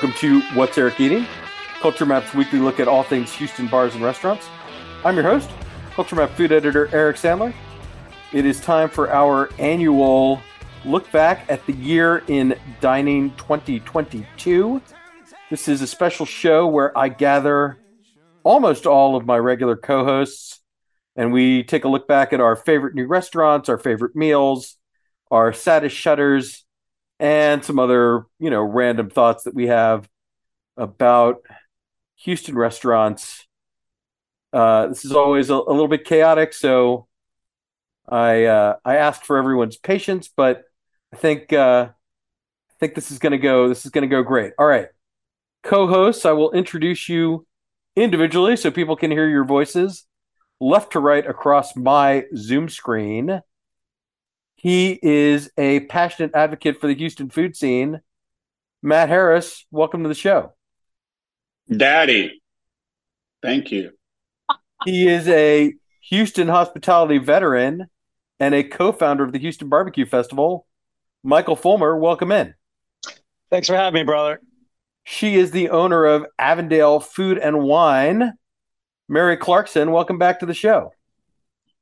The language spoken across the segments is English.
Welcome to What's Eric Eating, Culture Map's weekly look at all things Houston bars and restaurants. I'm your host, Culture Map food editor Eric Sandler. It is time for our annual look back at the year in dining 2022. This is a special show where I gather almost all of my regular co hosts and we take a look back at our favorite new restaurants, our favorite meals, our saddest shutters, and some other, you know, random thoughts that we have about Houston restaurants. Uh, this is always a, a, little bit chaotic, so I uh, I ask for everyone's patience, but I think uh, I think this is going to go. This is going to go great. All right, co-hosts, I will introduce you individually so people can hear your voices left to right across my Zoom screen. He is a passionate advocate for the Houston food scene. Matt Harris, welcome to the show. Daddy, thank you. He is a Houston hospitality veteran and a co founder of the Houston Barbecue Festival. Michael Fulmer, welcome in. Thanks for having me, brother. She is the owner of Avondale Food and Wine. Mary Clarkson, welcome back to the show.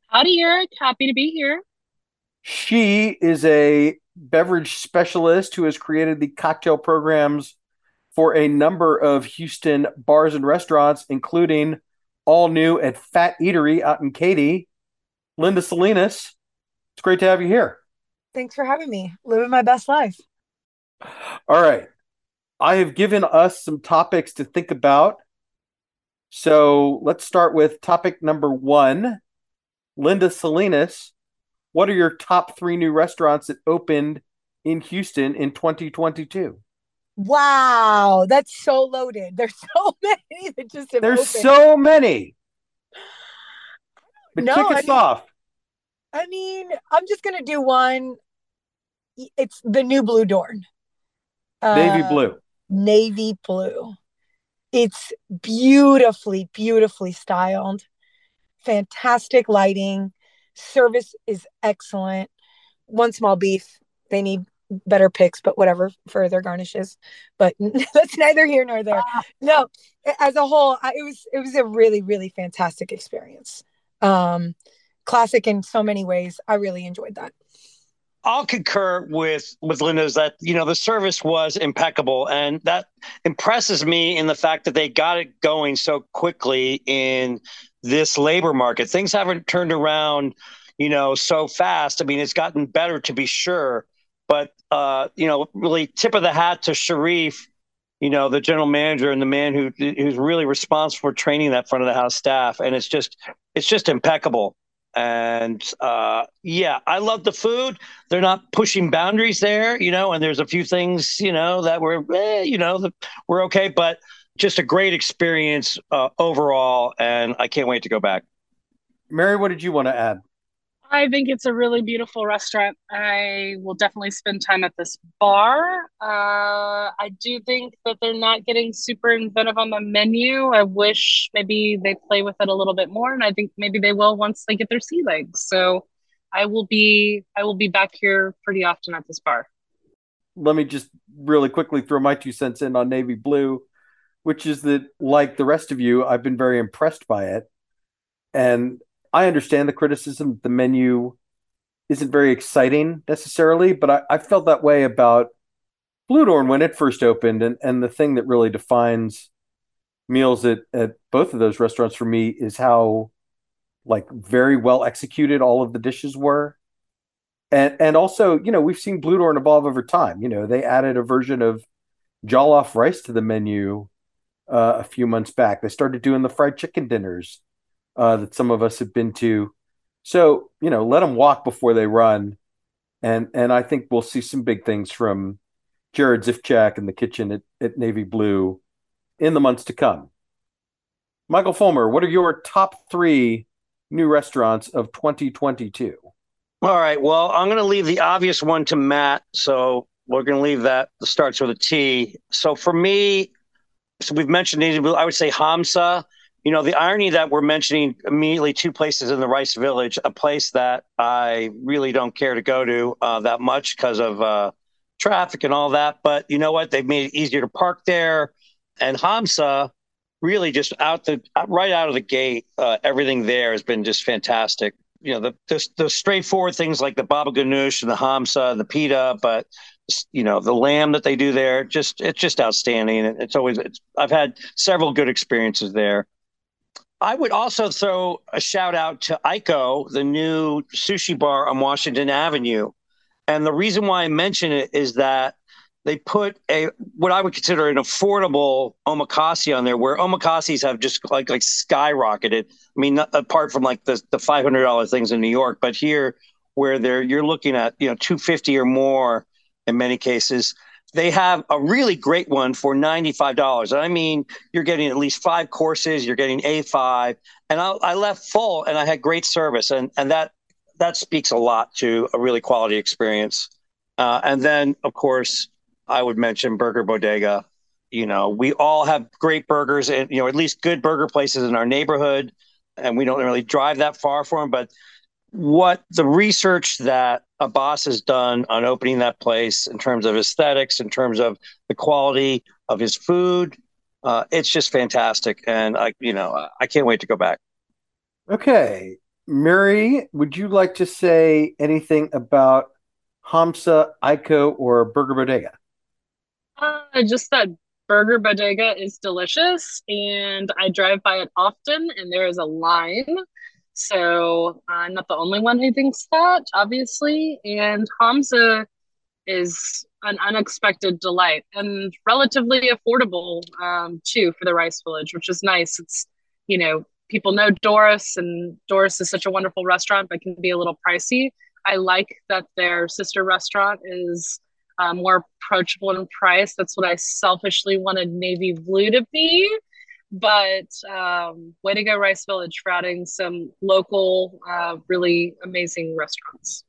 Howdy, Eric. Happy to be here. She is a beverage specialist who has created the cocktail programs for a number of Houston bars and restaurants, including all new at Fat Eatery out in Katy. Linda Salinas, it's great to have you here. Thanks for having me. Living my best life. All right. I have given us some topics to think about. So let's start with topic number one. Linda Salinas, what are your top three new restaurants that opened in Houston in 2022? Wow, that's so loaded. There's so many that just There's opened. so many. But No, kick I us mean- off. I mean, I'm just gonna do one. It's the new Bludorn. Navy Uh, blue. Navy blue. It's beautifully, beautifully styled. Fantastic lighting. Service is excellent. One small beef. They need better picks, but whatever for their garnishes. But that's neither here nor there. No, as a whole, I, it was it was a really, really fantastic experience. Um, classic in so many ways. I really enjoyed that. I'll concur with with Linda's that you know the service was impeccable, and that impresses me in the fact that they got it going so quickly in this labor market. Things haven't turned around, you know, so fast. I mean, it's gotten better to be sure, but uh, you know, really tip of the hat to Sharif, you know, the general manager and the man who who's really responsible for training that front of the house staff, and it's just it's just impeccable. And uh, yeah, I love the food. They're not pushing boundaries there, you know. And there's a few things, you know, that were, eh, you know, that we're okay, but just a great experience uh, overall. And I can't wait to go back. Mary, what did you want to add? I think it's a really beautiful restaurant. I will definitely spend time at this bar. Uh, I do think that they're not getting super inventive on the menu. I wish maybe they play with it a little bit more, and I think maybe they will once they get their sea legs. So I will be I will be back here pretty often at this bar. Let me just really quickly throw my two cents in on Navy Blue, which is that, like the rest of you, I've been very impressed by it. And I understand the criticism the menu isn't very exciting necessarily, but I, I felt that way about Bludorn when it first opened. And, and the thing that really defines meals at, at both of those restaurants for me is how like very well executed all of the dishes were. And and also, you know, we've seen Bludorn evolve over time. You know, they added a version of jollof rice to the menu uh, a few months back. They started doing the fried chicken dinners uh, that some of us have been to. So you know, let them walk before they run, and and I think we'll see some big things from Jerrod Zifchak in the kitchen at, at Navy Blue in the months to come. Michael Fulmer, what are your top three new restaurants of 2022? All right. Well, I'm going to leave the obvious one to Matt. So we're going to leave that starts with a T. So for me, so we've mentioned Navy Blue. I would say Hamsa. You know, the irony that we're mentioning immediately two places in the Rice Village, a place that I really don't care to go to uh, that much because of uh, traffic and all that. But you know what? They've made it easier to park there. And Hamsa, really just out the right out of the gate, uh, everything there has been just fantastic. You know, the, the, the straightforward things like the baba ganoush and the hamsa and the pita, but you know the lamb that they do there, just it's just outstanding. It's always it's, I've had several good experiences there. I would also throw a shout out to Aiko, the new sushi bar on Washington Avenue. And the reason why I mention it is that they put a what I would consider an affordable omakase on there, where omakases have just like like skyrocketed. I mean, not, apart from like the the five hundred dollar things in New York, but here where they're you're looking at you know two fifty or more in many cases. They have a really great one for ninety five dollars. I mean, you're getting at least five courses. You're getting a five, and I, I left full, and I had great service, and and that that speaks a lot to a really quality experience. Uh, and then, of course, I would mention Burger Bodega. You know, we all have great burgers and, you know, at least good burger places in our neighborhood. And we don't really drive that far for them. But what the research that Abbas has done on opening that place in terms of aesthetics, in terms of the quality of his food, uh, it's just fantastic. And I, you know, I can't wait to go back. Okay. Mary, would you like to say anything about Hamsa, Aiko, or Burger Bodega? Uh, just that Burger Bodega is delicious, and I drive by it often, and there is a line. So I'm not the only one who thinks that, obviously. And Hamsa is an unexpected delight and relatively affordable um, too for the Rice Village, which is nice. It's you know people know Doris, and Doris is such a wonderful restaurant, but can be a little pricey. I like that their sister restaurant is uh, more approachable in price. That's what I selfishly wanted Navy Blue to be. But um, way to go, Rice Village, for adding some local, uh, really amazing restaurants.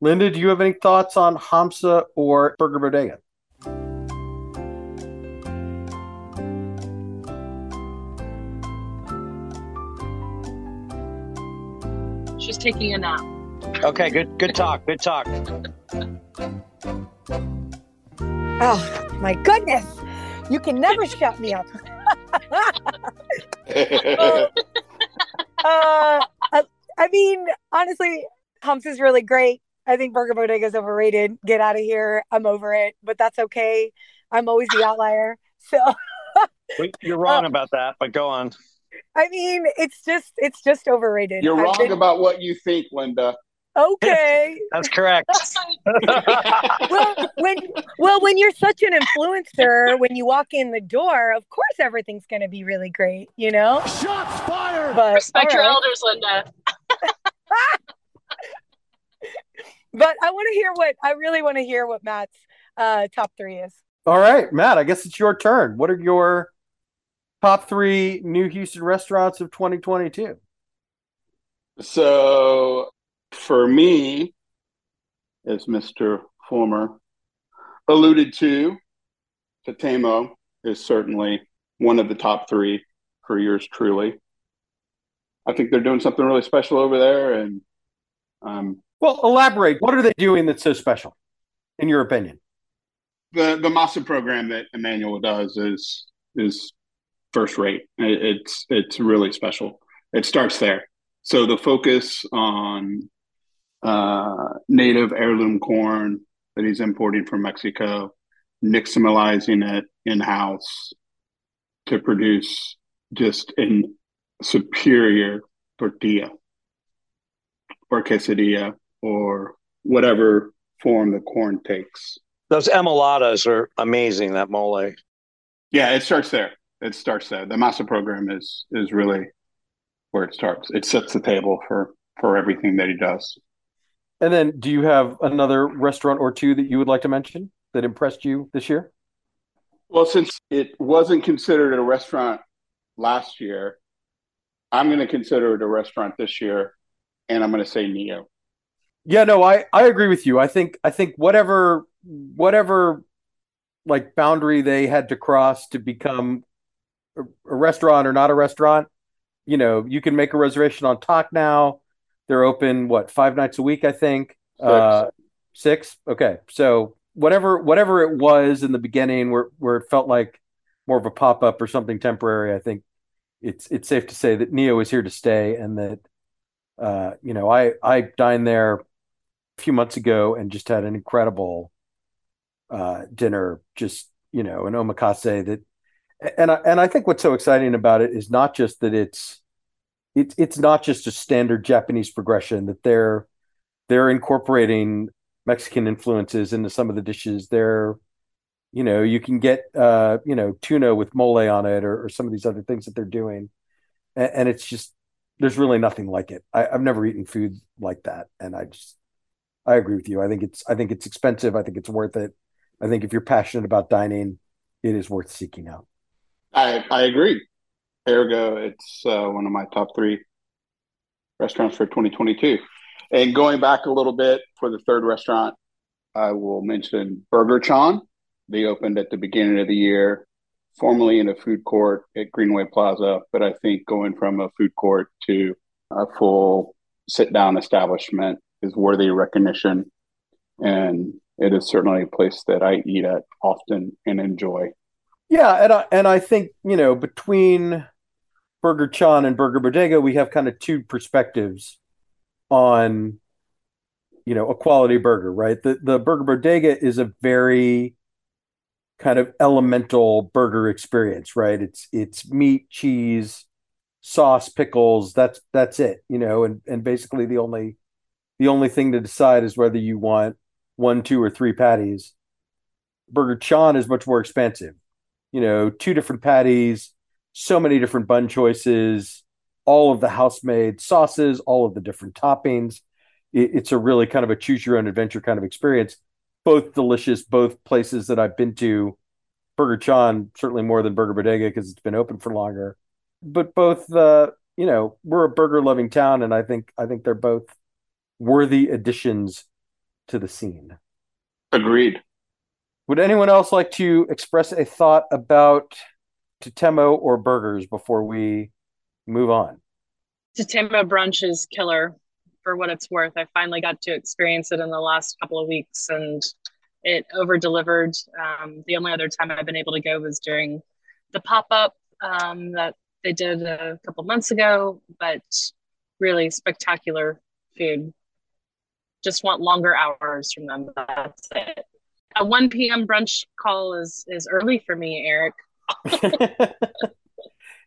Linda, do you have any thoughts on Hamsa or Burger Bodega? She's taking a nap. Okay, good good talk. Good talk. Oh my goodness. You can never shut me up. Uh, I mean, honestly, Humps is really great. I think Burger Bodega is overrated. Get out of here. I'm over it, but that's okay. I'm always the outlier. So you're wrong uh, about that, but go on. I mean, it's just it's just overrated. You're wrong been... about what you think, Linda. Okay. That's correct. well, when well, when you're such an influencer, when you walk in the door, of course everything's going to be really great, you know? Shots fired. But respect your right. elders, Linda. but I want to hear what I really want to hear what Matt's uh, top 3 is. All right, Matt, I guess it's your turn. What are your top 3 new Houston restaurants of 2022? So, for me, as Mr. Fulmer alluded to, Tatemo is certainly one of the top three for yours truly. I think they're doing something really special over there. And um, well, elaborate. What are they doing that's so special, in your opinion? The the masa program that Emmanuel does is is first rate. It's it's really special. It starts there. So the focus on uh, native heirloom corn that he's importing from Mexico, nixtamalizing it in house to produce just a superior tortilla or quesadilla or whatever form the corn takes. Those enchiladas are amazing. That mole. Yeah, it starts there. It starts there. The masa program is is really where it starts. It sets the table for for everything that he does. And then, do you have another restaurant or two that you would like to mention that impressed you this year? Well, since it wasn't considered a restaurant last year, I'm going to consider it a restaurant this year, and I'm going to say Neo. Yeah, no, I I agree with you. I think I think whatever whatever like boundary they had to cross to become a, a restaurant or not a restaurant, you know, you can make a reservation on Tock now they're open what five nights a week, I think. Six. Uh, six. Okay, so whatever whatever it was in the beginning, where where it felt like more of a pop up or something temporary, I think it's it's safe to say that Neo is here to stay, and that uh, you know I I dined there a few months ago and just had an incredible uh, dinner, just you know an omakase that, and I, and I think what's so exciting about it is not just that it's it's it's not just a standard Japanese progression that they're they're incorporating Mexican influences into some of the dishes. They're you know you can get uh you know tuna with mole on it or, or some of these other things that they're doing. And, and it's just there's really nothing like it. I, i've never eaten food like that and i just i agree with you. I think it's i think it's expensive. I think it's worth it. I think if you're passionate about dining it is worth seeking out. I i agree ergo it's uh, one of my top three restaurants for 2022 and going back a little bit for the third restaurant i will mention burger chan they opened at the beginning of the year, formerly in a food court at Greenway Plaza, but I think going from a food court to a full sit down establishment is worthy of recognition. And it is certainly a place that I eat at often and enjoy. Yeah, and I, and I think you know between Burger Chan and Burger Bodega, we have kind of two perspectives on you know a quality burger, right? The the Burger Bodega is a very kind of elemental burger experience, right? It's it's meat, cheese, sauce, pickles. That's that's it, you know. And and basically the only the only thing to decide is whether you want one, two, or three patties. Burger Chan is much more expansive. You know, two different patties, so many different bun choices, all of the house made sauces, all of the different toppings. It, it's a really kind of a choose your own adventure kind of experience both delicious, both places that I've been to. Burger Chan certainly more than Burger Bodega because it's been open for longer, but both uh, you know we're a burger loving town, and I think I think they're both worthy additions to the scene. Agreed. Would anyone else like to express a thought about Tatemo or burgers before we move on? Tatemo brunch is killer for what it's worth. I finally got to experience it in the last couple of weeks and it over delivered. Um, the only other time I've been able to go was during the pop up um, that they did a couple months ago, but really spectacular food. Just want longer hours from them. That's it. A 1 p.m. brunch call is is early for me, Eric.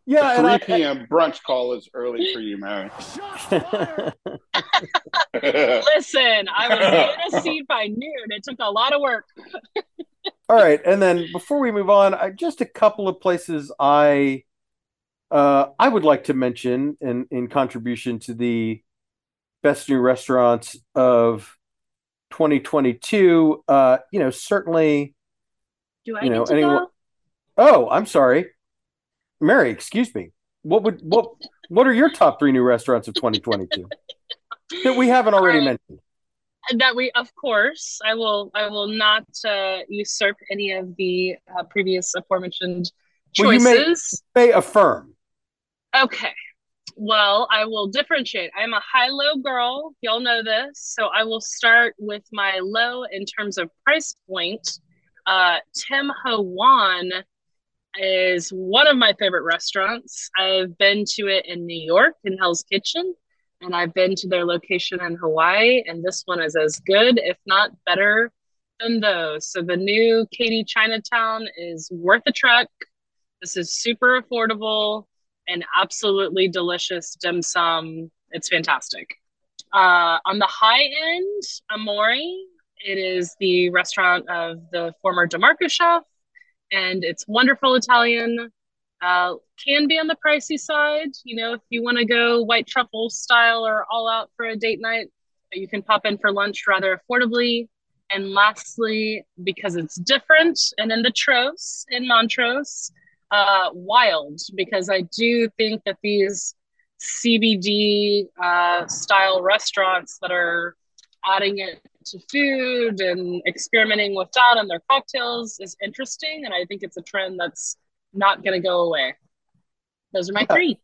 Yeah, the 3 p.m. brunch call is early for you, Mary. Listen, I was in a seat by noon. It took a lot of work. All right, and then before we move on, I, just a couple of places I uh, I would like to mention in in contribution to the best new restaurants of 2022. Uh, you know, certainly. Do I you know anyone? Go? Oh, I'm sorry. Mary, excuse me. What would what what are your top three new restaurants of 2022 that we haven't already mentioned? That we, of course, I will. I will not uh, usurp any of the uh, previous aforementioned choices. Well, you may, may affirm. Okay. Well, I will differentiate. I'm a high-low girl. Y'all know this, so I will start with my low in terms of price point. Uh, Tim Ho Wan is one of my favorite restaurants. I've been to it in New York in Hell's Kitchen, and I've been to their location in Hawaii, and this one is as good, if not better, than those. So the new Katy Chinatown is worth a trek. This is super affordable and absolutely delicious dim sum. It's fantastic. Uh, on the high end, Amore. It is the restaurant of the former Da Marco chef and it's wonderful Italian. Uh, can be on the pricey side, you know, if you want to go white truffle style or all out for a date night, you can pop in for lunch rather affordably. And lastly, because it's different, and in the Tros in Montrose, uh, wild, because I do think that these CBD uh, style restaurants that are adding it to food and experimenting with that and their cocktails is interesting. And I think it's a trend that's not going to go away. Those are my yeah. three.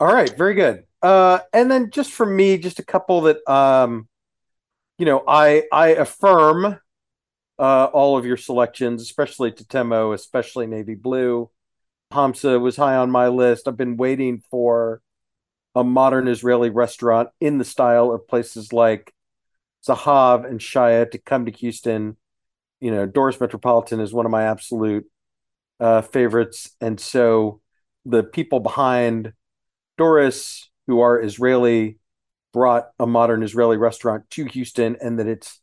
All right. Very good. Uh, and then just for me, just a couple that, um, you know, I, I affirm, uh, all of your selections, especially Tatemo, especially Navy Blue. Hamsa was high on my list. I've been waiting for a modern Israeli restaurant in the style of places like Zahav and Shaya to come to Houston. You know, Doris Metropolitan is one of my absolute uh, favorites. And so the people behind Doris, who are Israeli, brought a modern Israeli restaurant to Houston, and that it's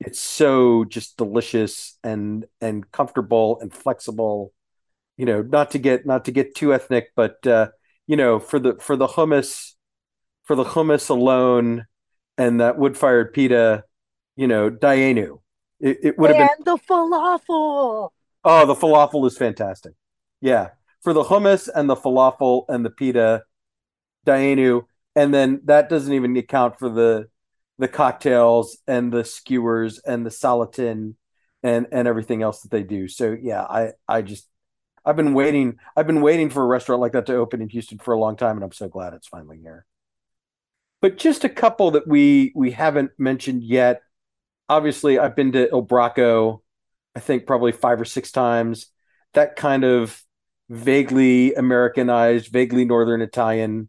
it's so just delicious and and comfortable and flexible. You know, not to get not to get too ethnic, but uh, you know, for the for the hummus, for the hummus alone, and that wood fired pita, you know, Dayenu. It, it would have been the falafel. Oh, the falafel is fantastic. Yeah, for the hummus and the falafel and the pita, Dayenu, and then that doesn't even account for the the cocktails and the skewers and the salatin and and everything else that they do. So yeah, I I just I've been waiting I've been waiting for a restaurant like that to open in Houston for a long time and I'm so glad it's finally here. But just a couple that we we haven't mentioned yet. Obviously, I've been to Il Bracco I think probably 5 or 6 times. That kind of vaguely Americanized, vaguely northern Italian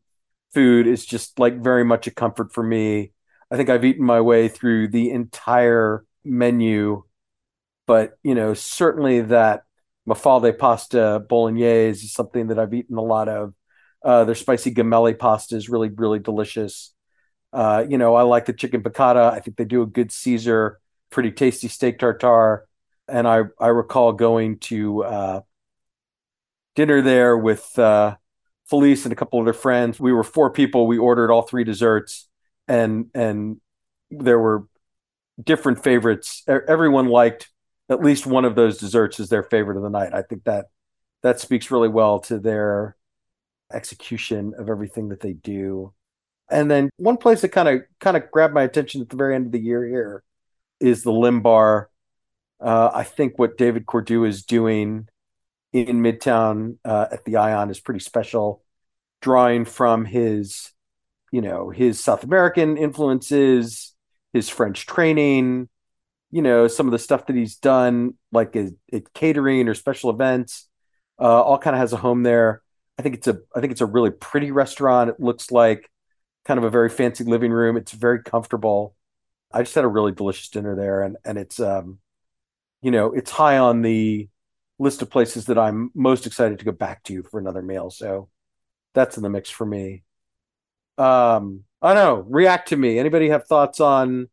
food is just like very much a comfort for me I think I've eaten my way through the entire menu, but you know, certainly that mafalde pasta bolognese is something that I've eaten a lot of. Uh, their spicy gemelli pasta is really, really delicious. Uh, you know, I like the chicken piccata. I think they do a good Caesar, pretty tasty steak tartare. And I, I recall going to uh, dinner there with uh, Felice and a couple of their friends. We were four people. We ordered all three desserts and and there were different favorites. Everyone liked at least one of those desserts as their favorite of the night. I think that that speaks really well to their execution of everything that they do. And then one place that kind of kind of grabbed my attention at the very end of the year here is the Lymbar. Uh, I think what David Cordúa is doing in Midtown uh, at the Ion is pretty special, drawing from his you know his South American influences, his French training, you know some of the stuff that he's done, like at, catering or special events, uh, all kind of has a home there. I think it's a I think it's a really pretty restaurant. It looks like kind of a very fancy living room. It's very comfortable. I just had a really delicious dinner there, and and it's um, you know, it's high on the list of places that I'm most excited to go back to for another meal. So that's in the mix for me. Um, I don't know. React to me. Anybody have thoughts on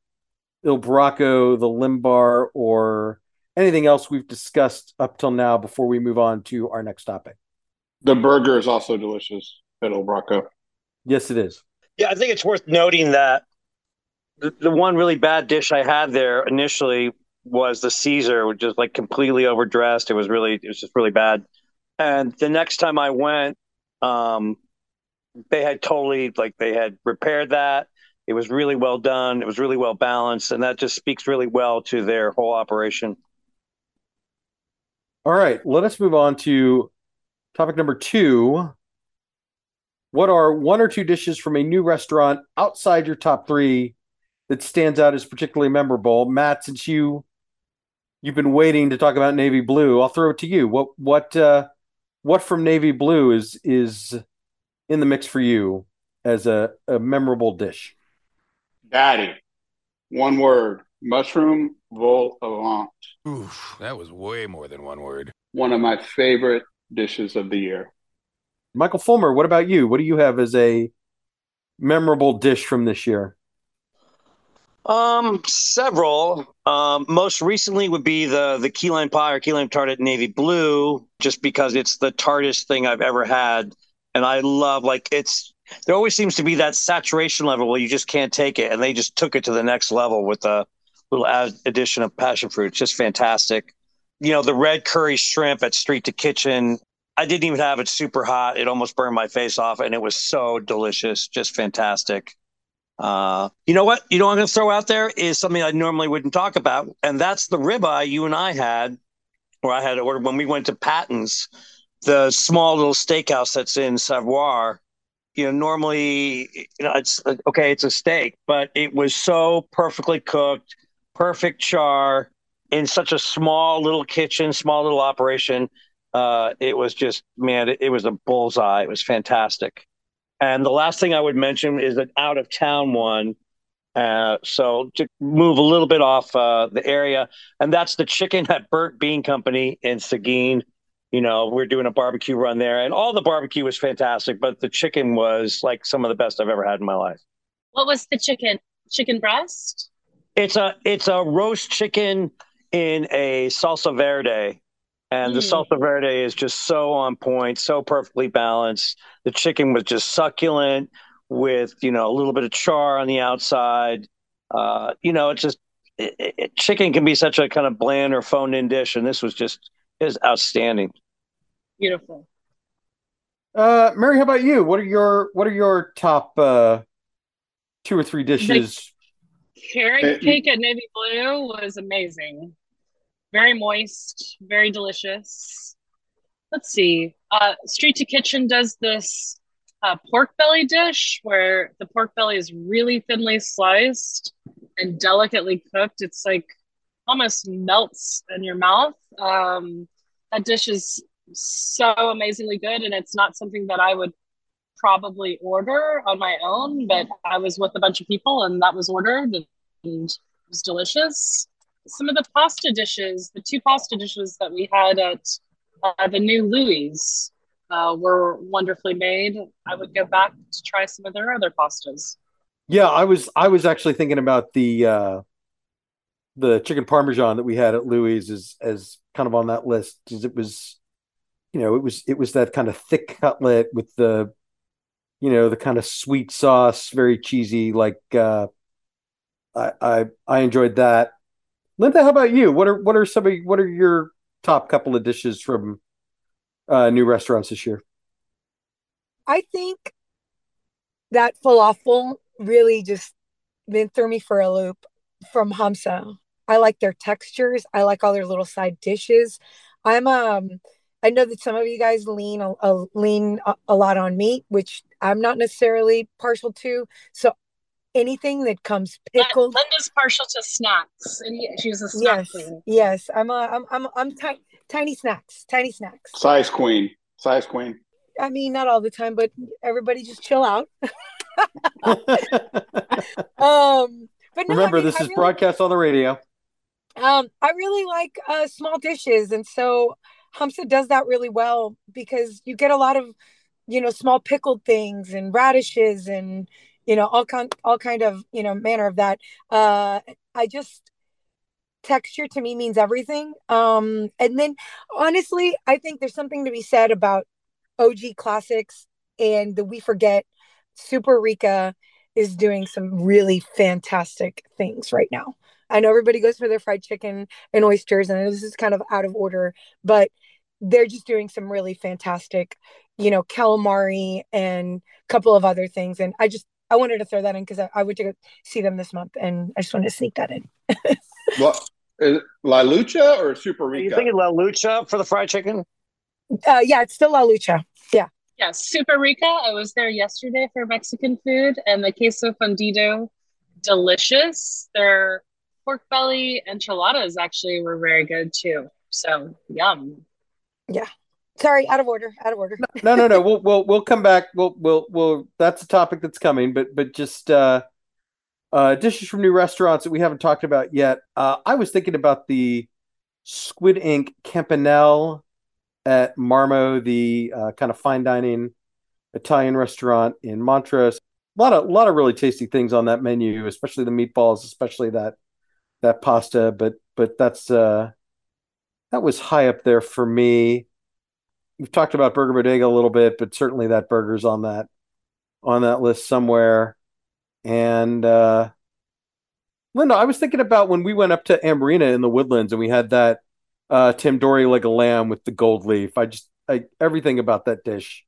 Il Bracco, the Lymbar, or anything else we've discussed up till now before we move on to our next topic? The burger is also delicious at Il Bracco. Yes, it is. Yeah, I think it's worth noting that the, the one really bad dish I had there initially was the Caesar, which is like completely overdressed. It was really, it was just really bad. And the next time I went, um, they had totally like they had repaired that. It was really well done. It was really well balanced, and that just speaks really well to their whole operation. All right, let us move on to topic number two. What are one or two dishes from a new restaurant outside your top three that stands out as particularly memorable? Matt, since you you've been waiting to talk about navy blue, I'll throw it to you. What what uh, what from navy blue is is in the mix for you as a, a memorable dish? Daddy. One word. Mushroom vol au vent. Oof, that was way more than one word. One of my favorite dishes of the year. Michael Fulmer, what about you? What do you have as a memorable dish from this year? Um, several. Um, most recently would be the the key lime pie or key lime tart at navy blue, just because it's the tartest thing I've ever had and I love like it's there always seems to be that saturation level where you just can't take it, and they just took it to the next level with a little addition of passion fruit. It's just fantastic. You know, the red curry shrimp at Street to Kitchen. I didn't even have it super hot. It almost burned my face off, and it was so delicious, just fantastic. Uh, you know what? You know what I'm going to throw out there is something I normally wouldn't talk about, and that's the ribeye you and I had, or I had ordered when we went to Patton's the small little steakhouse that's in Savoir, you know, normally, you know, it's okay, it's a steak, but it was so perfectly cooked, perfect char. in such a small little kitchen, small little operation, uh, it was just man, it, it was a bullseye. It was fantastic. And the last thing I would mention is an out of town one. Uh, so to move a little bit off uh, the area, and that's the chicken at Burnt Bean Company in Seguin. You know, we're doing a barbecue run there, and all the barbecue was fantastic, but the chicken was like some of the best I've ever had in my life. What was the chicken? Chicken breast? It's a it's a roast chicken in a salsa verde, and mm. the salsa verde is just so on point, so perfectly balanced. The chicken was just succulent with you know a little bit of char on the outside. Uh, you know, it's just it, it, chicken can be such a kind of bland or phoned in dish, and this was just is outstanding. Beautiful. Uh, Mary, how about you? What are your what are your top uh, two or three dishes? The carrot cake at Navy Blue was amazing. Very moist, very delicious. Let's see. Uh, Street to Kitchen does this uh, pork belly dish where the pork belly is really thinly sliced and delicately cooked. It's like almost melts in your mouth. Um, that dish is so amazingly good, and it's not something that I would probably order on my own, but I was with a bunch of people and that was ordered and it was delicious. Some of the pasta dishes, the two pasta dishes that we had at uh, the new Louis uh, were wonderfully made. I would go back to try some of their other pastas. Yeah, I was I was actually thinking about the uh, the chicken parmesan that we had at Louis as as kind of on that list because it was you know it was it was that kind of thick cutlet with the you know the kind of sweet sauce very cheesy like uh i i, I enjoyed that linda how about you? What are what are some of what are your top couple of dishes from uh new restaurants this year? I think that falafel really just been threw me for a loop from hamsa. I like their textures. I like all their little side dishes. I'm um I know that some of you guys lean a, a lean a, a, lot on meat, which I'm not necessarily partial to. So anything that comes pickled. Linda's partial to snacks, and she's a snack yes, queen. Yes, I'm a I'm I'm I'm tiny tiny snacks, tiny snacks. Size queen, size queen. I mean, not all the time, but everybody just chill out. um, but no, remember, I mean, this I is really, broadcast on the radio. Um, I really like uh, small dishes, and so Hamsa does that really well because you get a lot of, you know, small pickled things and radishes and you know all kind all kind of you know manner of that. Uh, I just texture to me means everything. Um, and then honestly, I think there's something to be said about OG classics and the we forget Super Rica is doing some really fantastic things right now. I know everybody goes for their fried chicken and oysters, and this is kind of out of order, but they're just doing some really fantastic, you know, calamari and a couple of other things. And I just I wanted to throw that in because I, I went to go see them this month, and I just wanted to sneak that in. what is La Lucha or Super Rica? Are you thinking La Lucha for the fried chicken? Uh, yeah, it's still La Lucha. Yeah. Yeah, Super Rica. I was there yesterday for Mexican food, and the queso fundido, delicious. Their pork belly enchiladas actually were very good too. So yum. Yeah. Sorry, out of order. Out of order. no, no, no. We'll we'll we'll come back. We'll we'll we'll. That's a topic that's coming. But but just uh, uh, dishes from new restaurants that we haven't talked about yet. Uh, I was thinking about the Squid Ink Campanelle at Marmo, the uh, kind of fine dining Italian restaurant in Montrose. A lot of a lot of really tasty things on that menu, especially the meatballs, especially that that pasta. But but that's uh, that was high up there for me. We've talked about Burger Bodega a little bit, but certainly that burger's on that on that list somewhere. And uh, Linda, I was thinking about when we went up to Amrina in the Woodlands and we had that uh, Dory like a lamb with the gold leaf. I just I, everything about that dish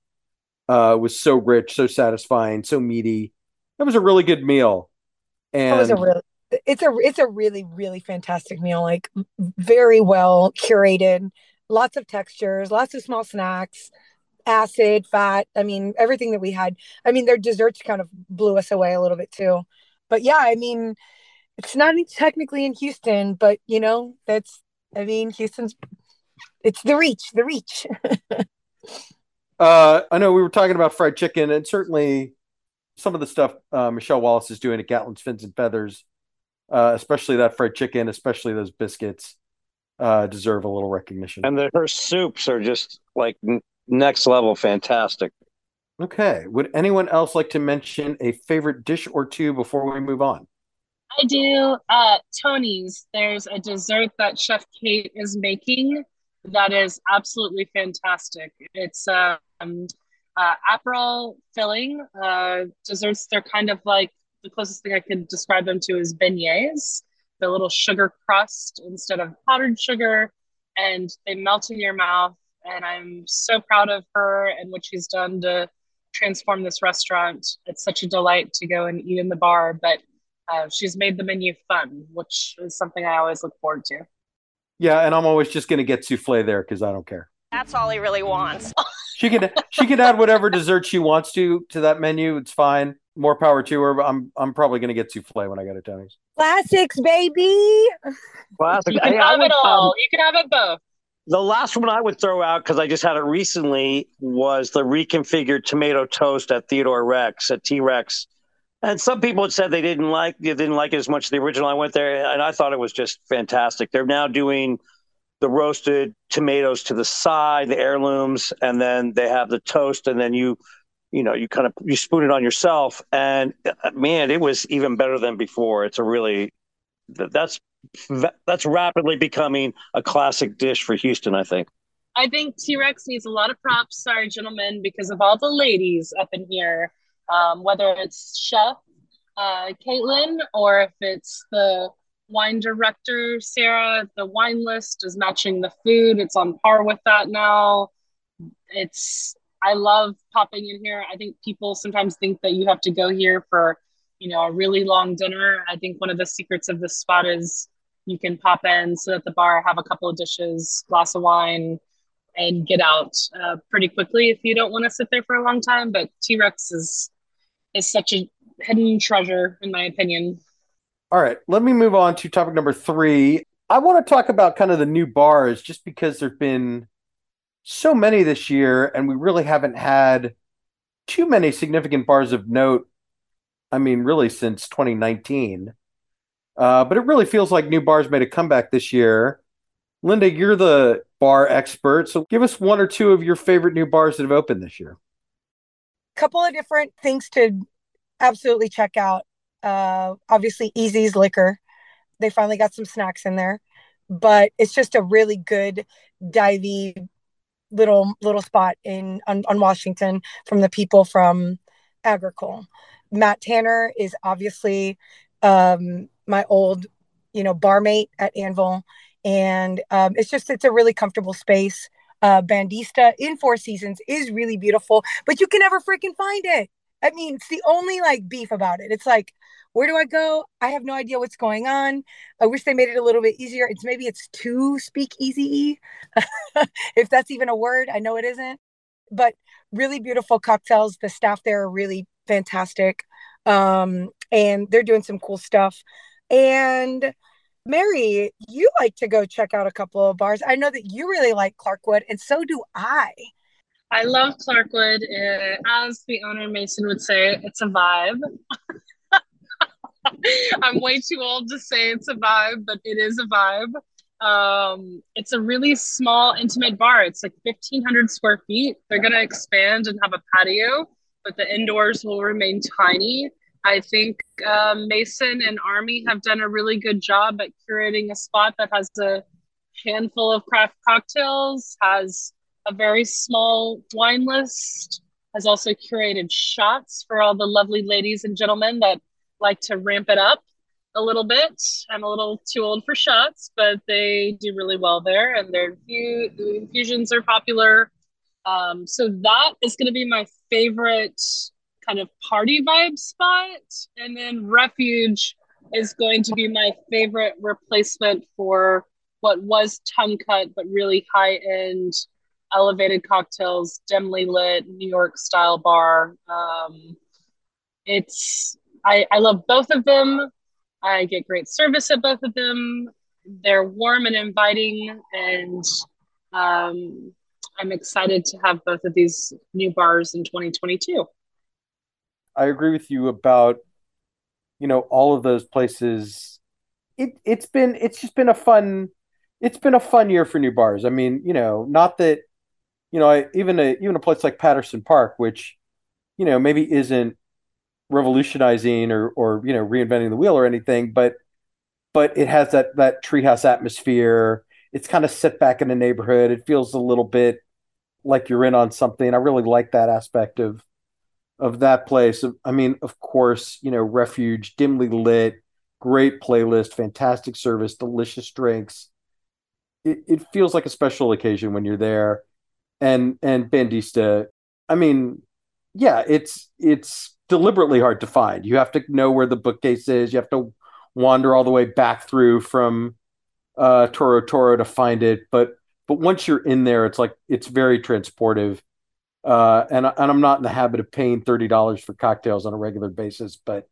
uh, was so rich, so satisfying, so meaty. That was a really good meal. And that was a really it's a it's a really really fantastic meal like very well curated lots of textures lots of small snacks acid fat i mean everything that we had. I mean their desserts kind of blew us away a little bit too. But yeah i mean it's not technically in Houston, but you know, that's I mean, Houston's it's the reach, the reach. uh, I know we were talking about fried chicken, and certainly some of the stuff uh, Michelle Wallace is doing at Gatlin's Fins and Feathers, uh, especially that fried chicken, especially those biscuits, uh, deserve a little recognition. And the, her soups are just like n- next level, fantastic. Okay. Would anyone else like to mention a favorite dish or two before we move on? I do. Uh, Tony's. There's a dessert that Chef Kate is making that is absolutely fantastic. It's um, uh, Aperol filling uh, desserts. They're kind of like the closest thing I could describe them to is beignets. The little sugar crust instead of powdered sugar, and they melt in your mouth. And I'm so proud of her and what she's done to transform this restaurant. It's such a delight to go and eat in the bar, but uh, she's made the menu fun, which is something I always look forward to. Yeah, and I'm always just going to get souffle there because I don't care. That's all he really wants. she can she can add whatever dessert she wants to to that menu. It's fine. More power to her. But I'm I'm probably going to get souffle when I go to Tony's. Classics, baby. Classic. You can Hey, I have would, it all. um, you can have it both. The last one I would throw out because I just had it recently was the reconfigured tomato toast at Theodore Rex at T Rex. And some people had said they didn't like they didn't like it as much as the original. I went there and I thought it was just fantastic. They're now doing the roasted tomatoes to the side, the heirlooms, and then they have the toast, and then you you know you kind of you spoon it on yourself. And uh, man, it was even better than before. It's a really that's that's rapidly becoming a classic dish for Houston. I think. I think T Rex needs a lot of props, sorry, gentlemen, because of all the ladies up in here. Um, whether it's Chef uh, Caitlin or if it's the wine director Sarah, the wine list is matching the food. It's on par with that now. It's I love popping in here. I think people sometimes think that you have to go here for you know a really long dinner. I think one of the secrets of this spot is you can pop in, sit at the bar, have a couple of dishes, glass of wine, and get out uh, pretty quickly if you don't want to sit there for a long time. But T Rex is is such a hidden treasure, in my opinion. All right, let me move on to topic number three. I want to talk about kind of the new bars just because there've been so many this year, and we really haven't had too many significant bars of note. I mean, really since 2019. Uh, but it really feels like new bars made a comeback this year. Linda, you're the bar expert, so give us one or two of your favorite new bars that have opened this year. A Couple of different things to absolutely check out. Uh, obviously, Easy's Liquor. They finally got some snacks in there, but it's just a really good divey little little spot in on, on Washington from the people from Agricole. Matt Tanner is obviously um, my old, you know, barmate at Anvil, and um, it's just it's a really comfortable space. Uh, Bandista in Four Seasons is really beautiful, but you can never freaking find it. I mean, it's the only like beef about it. It's like, where do I go? I have no idea what's going on. I wish they made it a little bit easier. It's maybe it's too speak easy, if that's even a word. I know it isn't, but really beautiful cocktails. The staff there are really fantastic, um, and they're doing some cool stuff. And Mary, you like to go check out a couple of bars. I know that you really like Clarkwood, and so do I. I love Clarkwood. As the owner Mason would say, it's a vibe. I'm way too old to say it's a vibe, but it is a vibe. Um, it's a really small, intimate bar. It's like 1,500 square feet. They're going to expand and have a patio, but the indoors will remain tiny. I think um, Mason and Army have done a really good job at curating a spot that has a handful of craft cocktails, has a very small wine list, has also curated shots for all the lovely ladies and gentlemen that like to ramp it up a little bit. I'm a little too old for shots, but they do really well there, and their infusions are popular. Um, so that is going to be my favorite kind of party vibe spot, and then Refuge is going to be my favorite replacement for what was tongue cut but really high end elevated cocktails dimly lit new york style bar um, it's I, I love both of them I get great service at both of them. They're warm and inviting, and um, I'm excited to have both of these new bars in 2022. I agree with you about you know all of those places. It it's been it's just been a fun it's been a fun year for new bars. I mean, you know, not that you know, I, even a even a place like Patterson Park, which you know maybe isn't revolutionizing or or you know reinventing the wheel or anything, but but it has that that treehouse atmosphere. It's kind of set back in the neighborhood. It feels a little bit like you're in on something. I really like that aspect of of that place. I mean, of course, you know, refuge, dimly lit, great playlist, fantastic service, delicious drinks. It, it feels like a special occasion when you're there. And and Bandista, I mean, yeah, it's it's deliberately hard to find. You have to know where the bookcase is. You have to wander all the way back through from uh, Toro Toro to find it. But but once you're in there, it's like it's very transportive. Uh, and and I'm not in the habit of paying thirty dollars for cocktails on a regular basis, but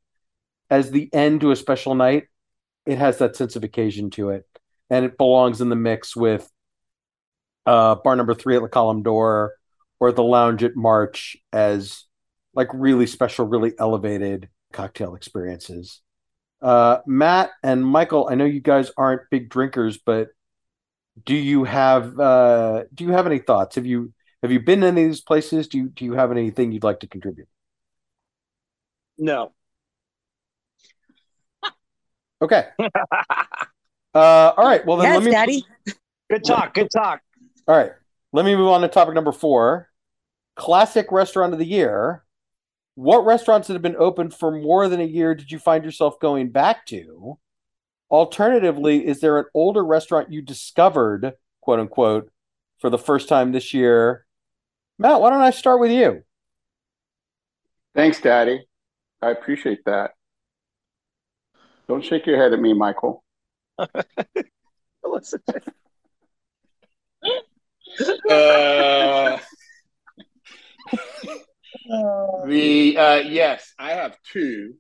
as the end to a special night, it has that sense of occasion to it, and it belongs in the mix with uh, bar number three at La Colombe d'Or or the lounge at March as like really special, really elevated cocktail experiences. Uh, Matt and Michael, I know you guys aren't big drinkers, but do you have uh, do you have any thoughts? Have you have you been to any of these places? Do you do you have anything you'd like to contribute? No. Okay. uh, all right. Well then, yes, let me. Daddy. Good talk. Good talk. All right. Let me move on to topic number four. Classic restaurant of the year. What restaurants that have been open for more than a year did you find yourself going back to? Alternatively, is there an older restaurant you discovered, quote unquote, for the first time this year? Matt, why don't I start with you? Thanks, Daddy. I appreciate that. Don't shake your head at me, Michael. Listen. Uh, the uh, yes, I have two,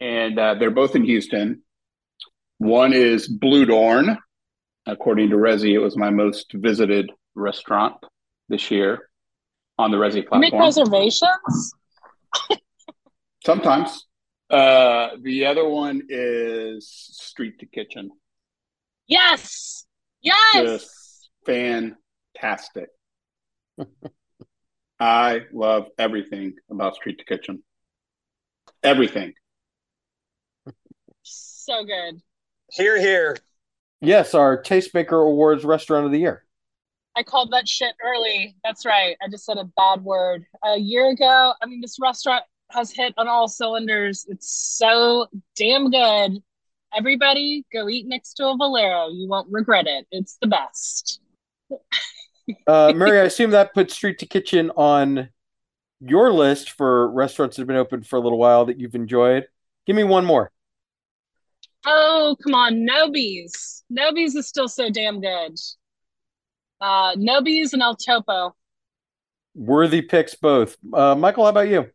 and uh, they're both in Houston. One is Bludorn. According to Resy, it was my most visited restaurant this year on the Resy platform. Make reservations. Sometimes. Uh, the other one is Street to Kitchen. Yes. Yes. Just fantastic. I love everything about Street to Kitchen. Everything. So good. Here, here. Yes, our Tastemaker Awards Restaurant of the Year. I called that shit early. That's right. I just said a bad word. A year ago, I mean, this restaurant has hit on all cylinders. It's so damn good. Everybody go eat next to a Valero. You won't regret it. It's the best. Uh, Mary, I assume that puts Street to Kitchen on your list for restaurants that have been open for a little while that you've enjoyed. Give me one more. Oh, come on. Nobie's. Nobie's is still so damn good. Uh, Nobie's and El Topo. Worthy picks both. Uh, Michael, how about you?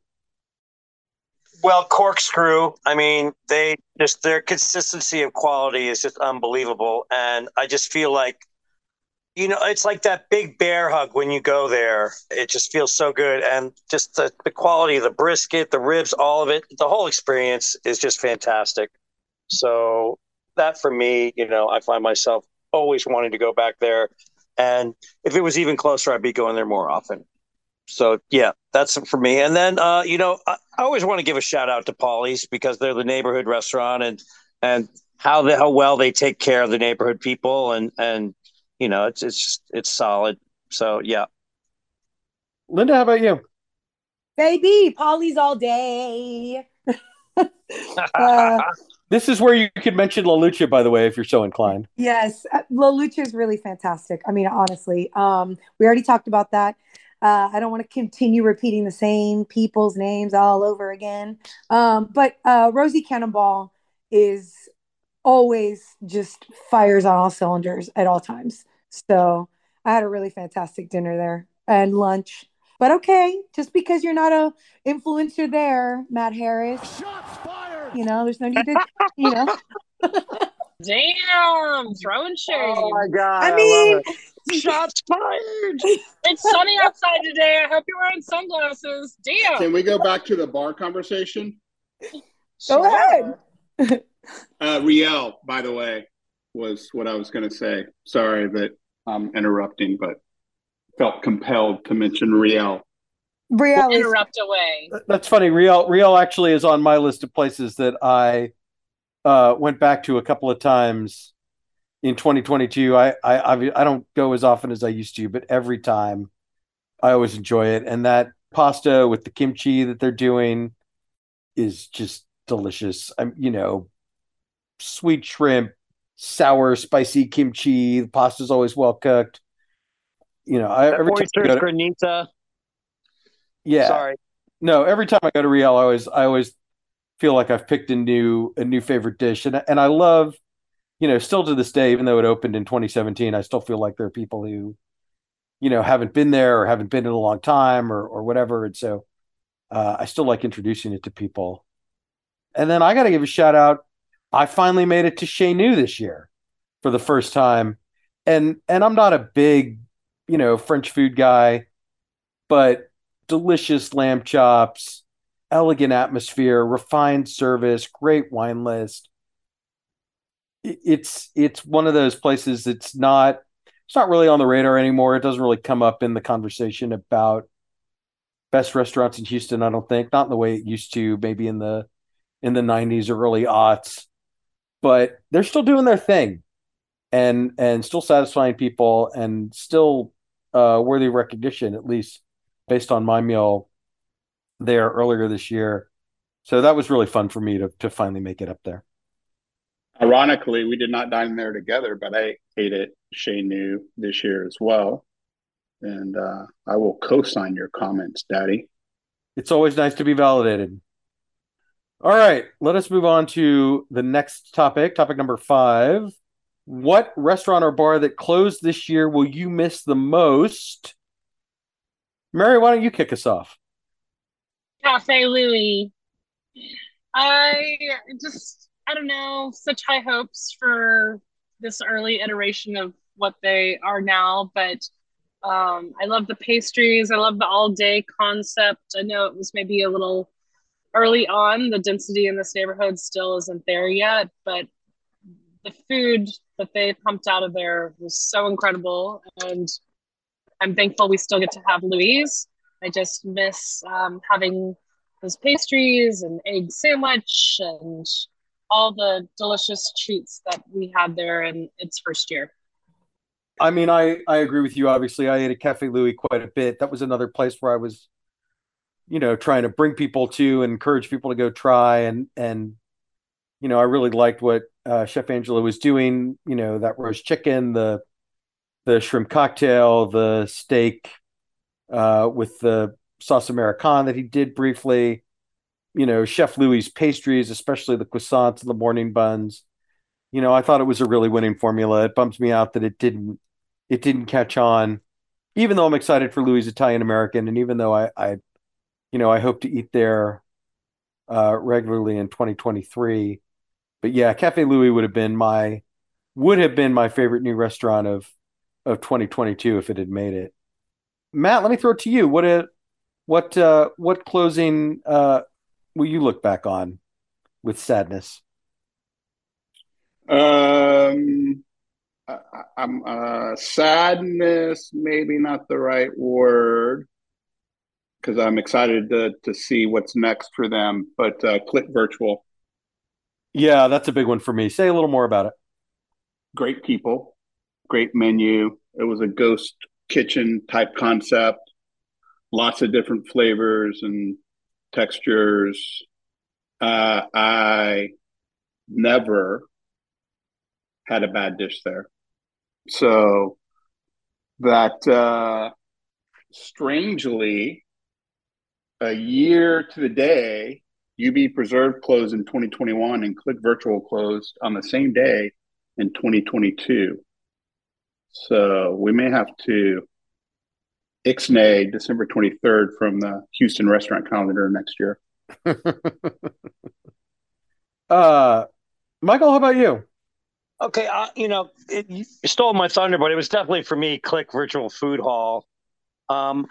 Well, Corkscrew. I mean, they just their consistency of quality is just unbelievable, and I just feel like, you know, it's like that big bear hug when you go there. It just feels so good, and just the, the quality of the brisket, the ribs, all of it, the whole experience is just fantastic. So that for me, you know, I find myself always wanting to go back there, and if it was even closer, I'd be going there more often so yeah, that's it for me. And then uh, you know, I, I always want to give a shout out to Paulie's because they're the neighborhood restaurant and and how the how well they take care of the neighborhood people and and you know it's it's just it's solid. So yeah. Linda, how about you? Baby, Paulie's all day. uh, This is where you could mention La Lucha, by the way, if you're so inclined. yes, uh, La Lucha is really fantastic. I mean, honestly, um, we already talked about that. Uh, I don't want to continue repeating the same people's names all over again. Um, but uh, Rosie Cannonball is always just fires on all cylinders at all times. So I had a really fantastic dinner there and lunch. But okay, just because you're not a influencer there, Matt Harris. Shots fired! You know, there's no need to, you know. Damn, throwing shade. Oh my god! I love mean, shots fired. It's sunny outside today. I hope you're wearing sunglasses. Damn. Can we go back to the bar conversation? Go ahead. Uh, Riel, by the way, was what I was going to say. Sorry that I'm interrupting, but felt compelled to mention Riel. Brielle is Interrupt away. That's funny. Riel Riel actually is on my list of places that I uh, went back to a couple of times in 2022. I, I I I don't go as often as I used to, but every time I always enjoy it. And that pasta with the kimchi that they're doing is just delicious. I'm you know, sweet shrimp, sour, spicy kimchi. The pasta's always well cooked. You know, I, every time I go to- granita. yeah, Sorry. no, every time I go to Riel, I always I always feel like I've picked a new a new favorite dish, and and I love, you know, still to this day, even though it opened in 2017, I still feel like there are people who, you know, haven't been there or haven't been in a long time or or whatever, and so uh, I still like introducing it to people. And then I got to give a shout out. I finally made it to Chez Nous this year for the first time, and and I'm not a big, you know, French food guy, but delicious lamb chops, elegant atmosphere, refined service, great wine list. It's it's one of those places that's not it's not really on the radar anymore. It doesn't really come up in the conversation about best restaurants in Houston, I don't think. Not in the way it used to, maybe in the in the 90s or early aughts. But they're still doing their thing and and still satisfying people and still uh worthy of recognition, at least based on my meal there earlier this year. So that was really fun for me to to finally make it up there. Ironically, we did not dine there together, but I ate at Chez Nous this year as well. And uh, I will co sign your comments, Daddy. It's always nice to be validated. All right, let us move on to the next topic, topic number 5. What restaurant or bar that closed this year will you miss the most? Mary, why don't you kick us off? Cafe Louie. I just, I don't know, such high hopes for this early iteration of what they are now, but um, I love the pastries. I love the all day concept. I know it was maybe a little early on. The density in this neighborhood still isn't there yet, but the food that they pumped out of there was so incredible. And I'm thankful we still get to have Louie's. I just miss um, having those pastries and egg sandwich and all the delicious treats that we had there in its first year. I mean, I I agree with you. Obviously, I ate at Cafe Louie quite a bit. That was another place where I was, you know, trying to bring people to and encourage people to go try. And and you know, I really liked what uh, Chef Angelo was doing. You know, that roast chicken, the the shrimp cocktail, the steak uh, with the sauce americana that he did briefly. You know, Chef Louis' pastries, especially the croissants and the morning buns. You know, I thought it was a really winning formula. It bums me out that it didn't it didn't catch on, even though I'm excited for Louis Italian American, and even though I, I, you know, I hope to eat there uh, regularly in 2023. But yeah, Cafe Louie would have been my would have been my favorite new restaurant of of 2022 if it had made it. Matt, let me throw it to you. What a what uh, what closing uh, will you look back on with sadness? Um, I, I'm uh, sadness, maybe not the right word, because I'm excited to to see what's next for them. But uh, Click Virtual, Yeah, that's a big one for me. Say a little more about it. great people, great menu. It was a ghost kitchen type concept, lots of different flavors and textures. Uh, I never had a bad dish there. So that uh, strangely, a year to the day, UB Preserve closed in 2021 and Click Virtual closed on the same day in 2022. So we may have to ixnay December 23rd from the Houston restaurant calendar next year. Uh, Michael, how about you? Okay, uh, you know, it, you stole my thunder, but it was definitely for me. Click Virtual Food Hall. Um,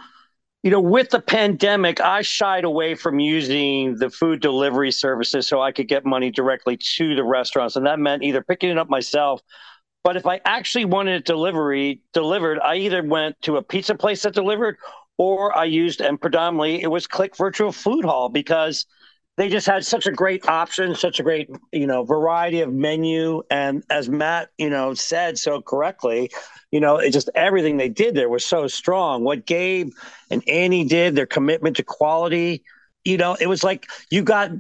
you know, with the pandemic, I shied away from using the food delivery services so I could get money directly to the restaurants, and that meant either picking it up myself. But if I actually wanted it delivery delivered, I either went to a pizza place that delivered, or I used and predominantly it was Click Virtual Food Hall because they just had such a great option, such a great, you know, variety of menu. And as Matt, you know, said so correctly, you know, it just everything they did there was so strong. What Gabe and Annie did, their commitment to quality, you know, it was like you got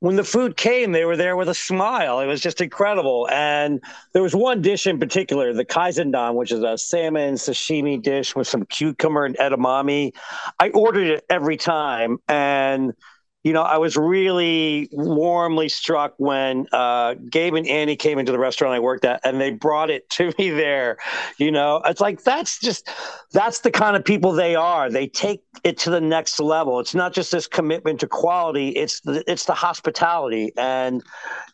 when the food came, they were there with a smile. It was just incredible. And there was one dish in particular, the kaizendan, which is a salmon sashimi dish with some cucumber and edamame. I ordered it every time, and you know, I was really warmly struck when uh, Gabe and Annie came into the restaurant I worked at, and they brought it to me there. You know, it's like that's just that's the kind of people they are. They take it to the next level. It's not just this commitment to quality; it's the it's the hospitality, and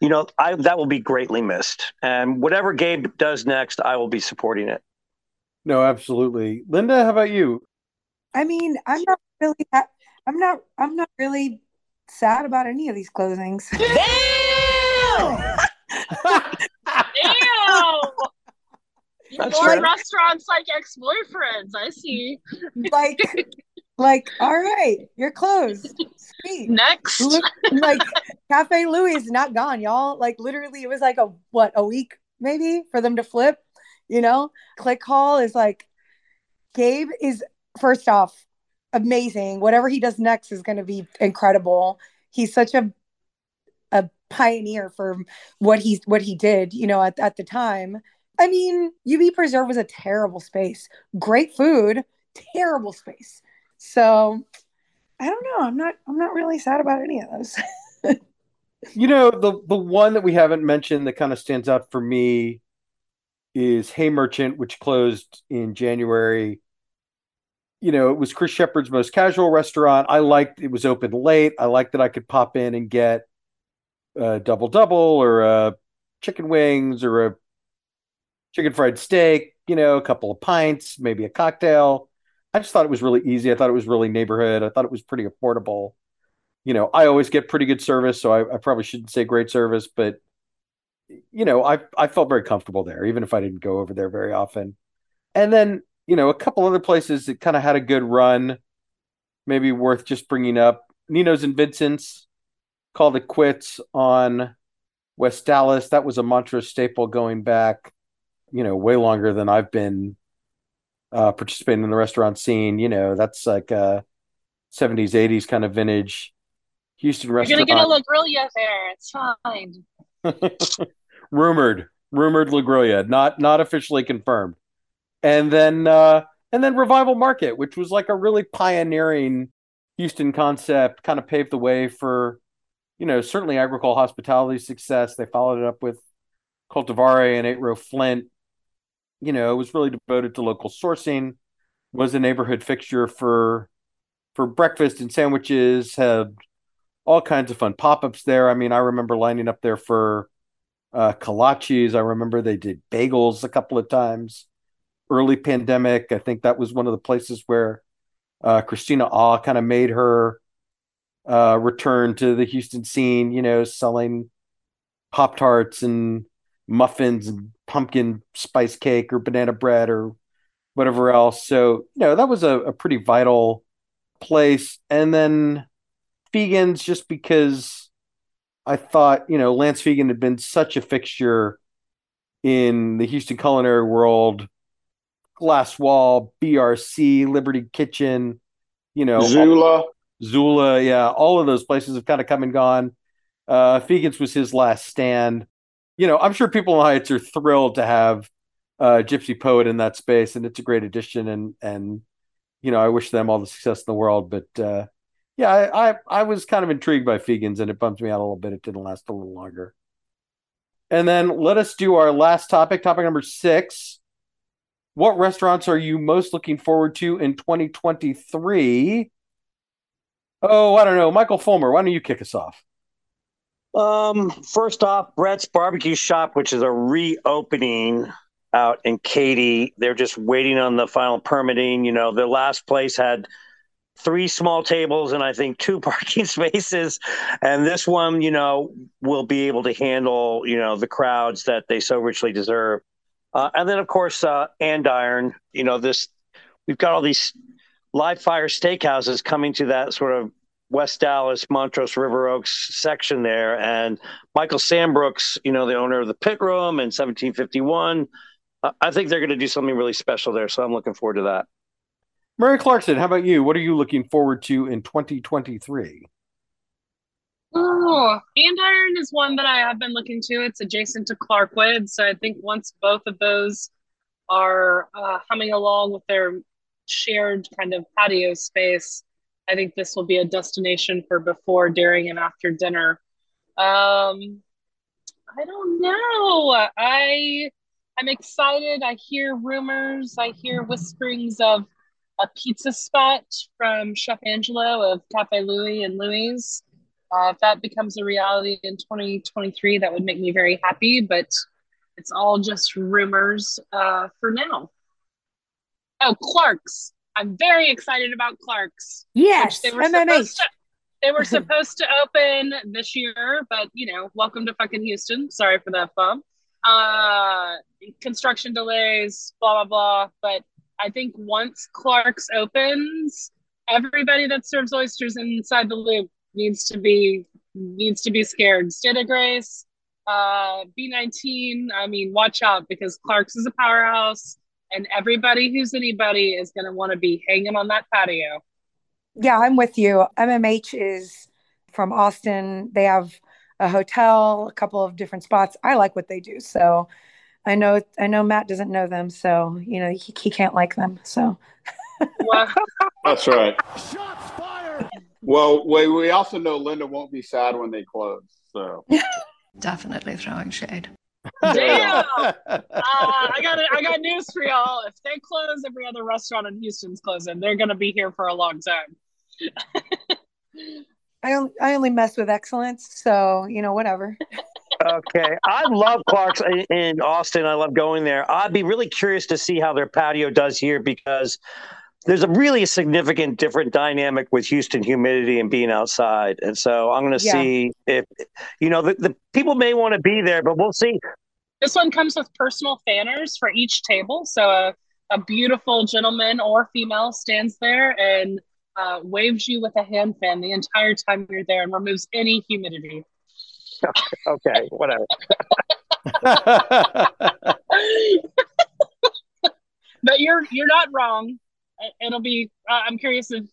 you know, I that will be greatly missed. And whatever Gabe does next, I will be supporting it. No, absolutely. Linda, how about you? I mean, I'm not really. I'm not. I'm not really sad about any of these closings. Damn! Damn! That's More right. restaurants like ex-boyfriends. I see. like, like, all right, you're closed. Sweet. Next. Look, like Cafe Louie is not gone, y'all. Like literally, it was like a what a week maybe for them to flip. You know, Click Hall is like Gabe is first off amazing. Whatever he does next is going to be incredible. He's such a a pioneer for what he's what he did. You know, at at the time. I mean, UB Preserve was a terrible space. Great food, terrible space. So I don't know. I'm not. I'm not really sad about any of those. You know, the the one that we haven't mentioned that kind of stands out for me is Hay Merchant, which closed in January. You know, it was Chris Shepherd's most casual restaurant. I liked it was open late. I liked that I could pop in and get a double double or a chicken wings or a chicken fried steak, you know, a couple of pints, maybe a cocktail. I just thought it was really easy. I thought it was really neighborhood. I thought it was pretty affordable. You know, I always get pretty good service, so I, I probably shouldn't say great service, but you know, I I felt very comfortable there, even if I didn't go over there very often. And then, you know, a couple other places that kind of had a good run, maybe worth just bringing up. Nino's and Vincent's called it quits on West Dallas. That was a Montrose staple going back, you know, way longer than I've been uh, participating in the restaurant scene. You know, that's like a 70s, 80s kind of vintage Houston restaurant. You're gonna get a La Grilla there. It's fine. rumored, rumored LaGroya, not not officially confirmed. And then uh and then Revival Market, which was like a really pioneering Houston concept, kind of paved the way for, you know, certainly agricole hospitality success. They followed it up with Coltivare and Eight Row Flint. You know, it was really devoted to local sourcing, was a neighborhood fixture for for breakfast and sandwiches, had all kinds of fun pop-ups there. I mean, I remember lining up there for uh, kolaches. I remember they did bagels a couple of times. Early pandemic, I think that was one of the places where uh, Christina Au kind of made her uh, return to the Houston scene. You know, selling pop tarts and muffins and pumpkin spice cake or banana bread or whatever else. So you know, that was a, a pretty vital place. And then Fegen's just because I thought, you know, Lance Fegen had been such a fixture in the Houston culinary world. Glass Wall, BRC, Liberty Kitchen, you know, Zula. Zula, yeah, all of those places have kind of come and gone. Uh, Fegen's was his last stand. You know, I'm sure people in the Heights are thrilled to have uh, Gypsy Poet in that space, and it's a great addition. And and you know, I wish them all the success in the world. But uh, yeah, I, I I was kind of intrigued by Fegen's, and it bumped me out a little bit. It didn't last a little longer. And then let us do our last topic, topic number six. What restaurants are you most looking forward to in 2023? Oh, I don't know. Michael Fulmer, why don't you kick us off? Um, first off, Brett's Barbecue Shop, which is a reopening out in Katy. They're just waiting on the final permitting. You know, their last place had three small tables and I think two parking spaces. And this one, you know, will be able to handle, you know, the crowds that they so richly deserve. Uh, and then, of course, uh, Andiron, you know, this, we've got all these live fire steakhouses coming to that sort of West Dallas, Montrose, River Oaks section there. And Michael Sambrooks, you know, the owner of the Pit Room and 1751, uh, I think they're going to do something really special there. So I'm looking forward to that. Mary Clarkson, how about you? What are you looking forward to in 2023? Oh, Andiron is one that I have been looking to. It's adjacent to Clarkwood. So I think once both of those are uh, humming along with their shared kind of patio space, I think this will be a destination for before, during, and after dinner. Um, I don't know. I I'm excited. I hear rumors. I hear whisperings of a pizza spot from Chef Angelo of Cafe Louie and Louie's. Uh, if that becomes a reality in 2023, that would make me very happy. But it's all just rumors uh, for now. Oh, Clark's. I'm very excited about Clark's. Yes, They were supposed to, they were supposed to open this year, but you know, welcome to fucking Houston. Sorry for that bump. Uh, construction delays, blah blah blah. But I think once Clark's opens, everybody that serves oysters inside the loop needs to be needs to be scared. State of Grace, uh, B19. I mean, watch out because Clark's is a powerhouse, and everybody who's anybody is going to want to be hanging on that patio. Yeah, I'm with you. MMH is from Austin. They have a hotel, a couple of different spots. I like what they do. So I know I know Matt doesn't know them, so you know he, he can't like them. So Well, That's right. Well, we, we also know Linda won't be sad when they close. So Definitely throwing shade. damn. Uh, I got it. I got news for y'all. If they close, every other restaurant in Houston's closing. They're gonna be here for a long time. I only I only mess with excellence. So you know whatever. Okay. I love Clark's in- in Austin. I love going there. I'd be really curious to see how their patio does here because there's a really significant different dynamic with Houston humidity and being outside. And so I'm going to Yeah. see if, you know, the, the people may want to be there, but we'll see. This one comes with personal fanners for each table. So a, a beautiful gentleman or female stands there and uh, waves you with a hand fan the entire time you're there and removes any humidity. Okay. Whatever. but you're you're not wrong. It- It'll be. Uh, I'm curious if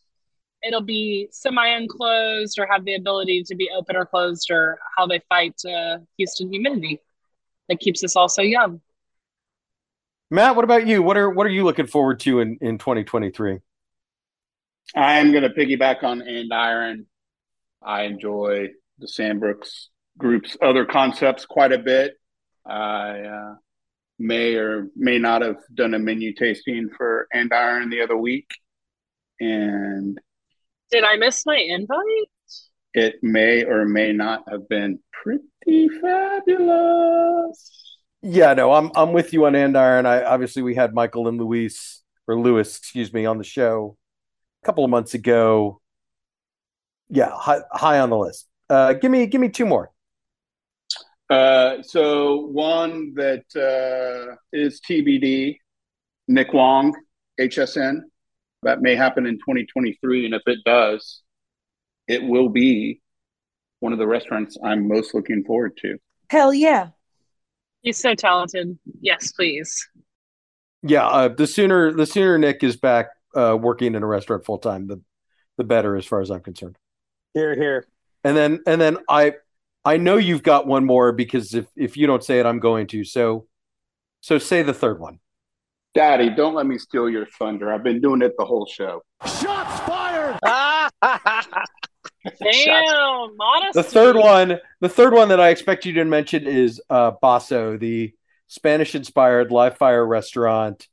it'll be semi-enclosed or have the ability to be open or closed, or how they fight uh, Houston humidity that keeps us all so young. Matt, what about you? What are what are you looking forward to in, in 2023? I am going to piggyback on Andiron. I enjoy the Sambrooks group's other concepts quite a bit. I uh, may or may not have done a menu tasting for Andiron the other week, and Did I miss my invite? it may or may not have been pretty fabulous. Yeah, no, I'm I'm with you on Andiron. I obviously we had Michael and Luis or Lewis, excuse me, on the show a couple of months ago. Yeah, high, high on the list. Uh, give me give me two more. Uh, so one that uh, is TBD, Nick Wong, HSN. That may happen in 2023, and if it does, it will be one of the restaurants I'm most looking forward to. Hell yeah. He's so talented. Yes, please. Yeah, uh, the sooner the sooner Nick is back uh, working in a restaurant full time, the the better, as far as I'm concerned. Here, here. And then and then I I know you've got one more because if if you don't say it, I'm going to. So so say the third one. Daddy, don't let me steal your thunder. I've been doing it the whole show. Shots fired. Damn, modesty. The third one, the third one that I expect you to mention is uh, Basso, the Spanish-inspired live fire restaurant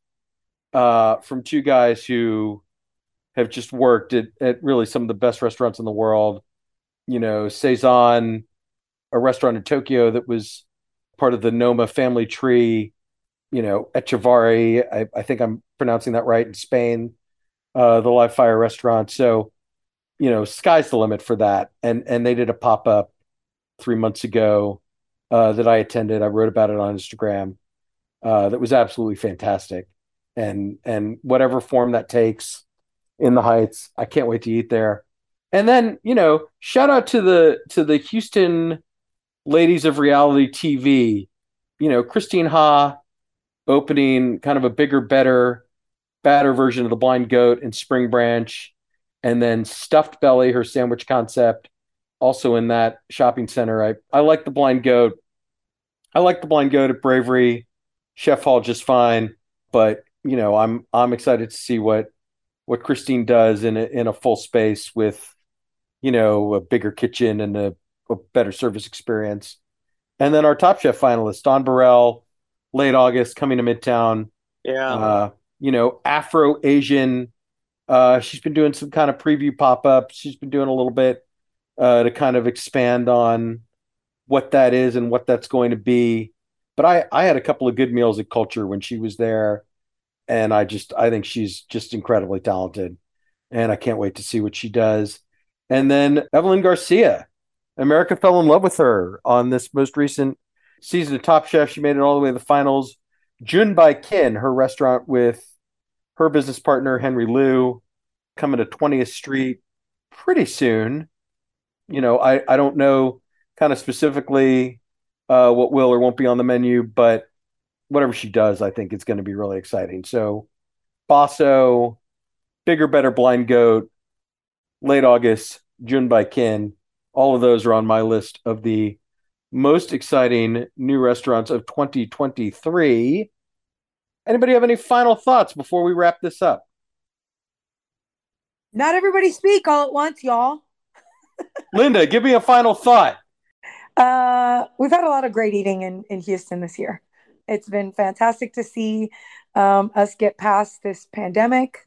uh, from two guys who have just worked at, at really some of the best restaurants in the world. You know, Cezanne, a restaurant in Tokyo that was part of the Noma family tree. You know, Etxebarri. I, I think I'm pronouncing that right in Spain. Uh, the live fire restaurant. So, you know, sky's the limit for that. And and they did a pop up three months ago uh, that I attended. I wrote about it on Instagram. Uh, that was absolutely fantastic, and and whatever form that takes in the Heights, I can't wait to eat there. And then you know, shout out to the to the Houston ladies of reality TV. You know, Christine Ha opening kind of a bigger, better, badder version of the Blind Goat in Spring Branch, and then Stuffed Belly, her sandwich concept, also in that shopping center. I I like the Blind Goat. I like the Blind Goat at Bravery, Chef Hall just fine, but you know, I'm I'm excited to see what what Christine does in a, in a full space with you know a bigger kitchen and a, a better service experience. And then our Top Chef finalist, Dawn Burrell, late August, coming to Midtown. Yeah. Uh, you know, Afro Asian. Uh, she's been doing some kind of preview pop ups. She's been doing a little bit uh, to kind of expand on what that is and what that's going to be. But I, I had a couple of good meals at Kulture when she was there, and I just I think she's just incredibly talented, and I can't wait to see what she does. And then Evelyn Garcia, America fell in love with her on this most recent season of Top Chef. She made it all the way to the finals. Jun by Kin, her restaurant with her business partner Henry Liu, coming to 20th Street pretty soon. You know, I, I don't know kind of specifically uh, what will or won't be on the menu, but whatever she does, I think it's going to be really exciting. So, Basso, Bigger, Better Blind Goat, late August, Jun by Kin, all of those are on my list of the most exciting new restaurants of 2023. Anybody have any final thoughts before we wrap this up? Not everybody speak all at once, y'all. Linda, give me a final thought. Uh, we've had a lot of great eating in, in Houston this year. It's been fantastic to see um, us get past this pandemic.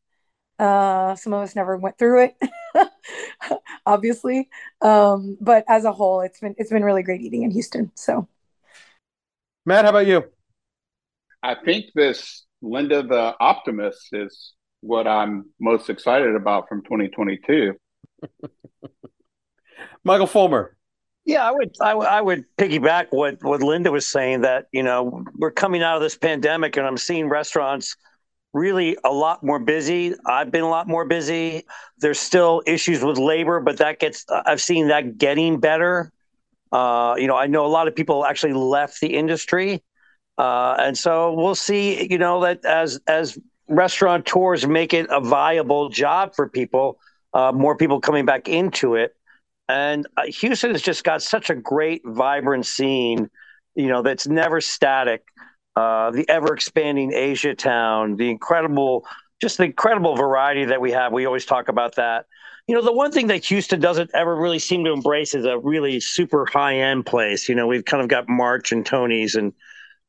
Uh, some of us never went through it, obviously, um, but as a whole, it's been it's been really great eating in Houston. So, Matt, how about you? I think this Linda the Optimist is what I'm most excited about from 2022. Michael Fulmer. Yeah, I would, I, would- I would piggyback what what Linda was saying that you know we're coming out of this pandemic and I'm seeing restaurants really a lot more busy. I've been a lot more busy. There's still issues with labor, but that gets I've seen that getting better. Uh, you know, I know a lot of people actually left the industry, uh, and so we'll see. You know that as as restaurateurs make it a viable job for people, uh, more people coming back into it. And uh, Houston has just got such a great, vibrant scene, you know, that's never static. Uh, the ever expanding Asia town, the incredible, just the incredible variety that we have. We always talk about that. You know, the one thing that Houston doesn't ever really seem to embrace is a really super high end place. You know, we've kind of got March and Tony's and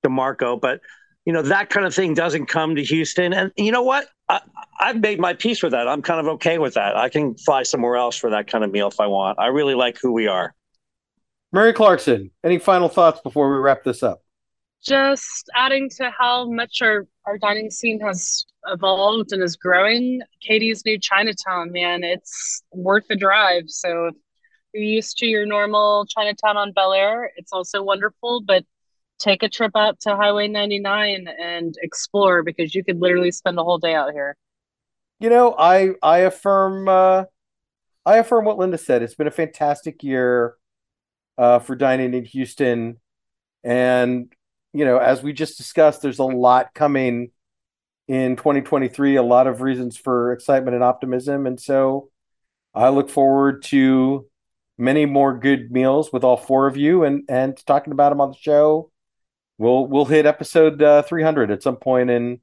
Da Marco, but you know that kind of thing doesn't come to Houston. And you know what? I, I've made my peace with that. I'm kind of okay with that. I can fly somewhere else for that kind of meal if I want. I really like who we are. Mary Clarkson, any final thoughts before we wrap this up? Just adding to how much our, our dining scene has evolved and is growing. Katy's new Chinatown, man, it's worth the drive. So if you're used to your normal Chinatown on Bellaire, it's also wonderful. But take a trip out to Highway 99 and explore because you could literally spend the whole day out here. You know, I I affirm uh, I affirm what Linda said. It's been a fantastic year uh, for dining in Houston, and you know, as we just discussed, there's a lot coming in 2023. A lot of reasons for excitement and optimism, and so I look forward to many more good meals with all four of you, and and talking about them on the show. We'll we'll hit episode uh, 300 at some point in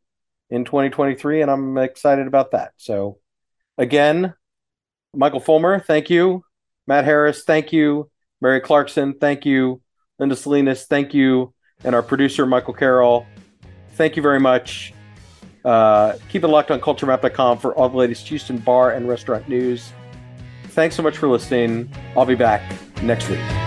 in 2023, and I'm excited about that. So, again, Michael Fulmer, thank you. Matt Harris, thank you. Mary Clarkson, thank you. Linda Salinas, thank you. And our producer, Michael Carroll, thank you very much. Uh, keep it locked on culturemap.com for all the latest Houston bar and restaurant news. Thanks so much for listening. I'll be back next week.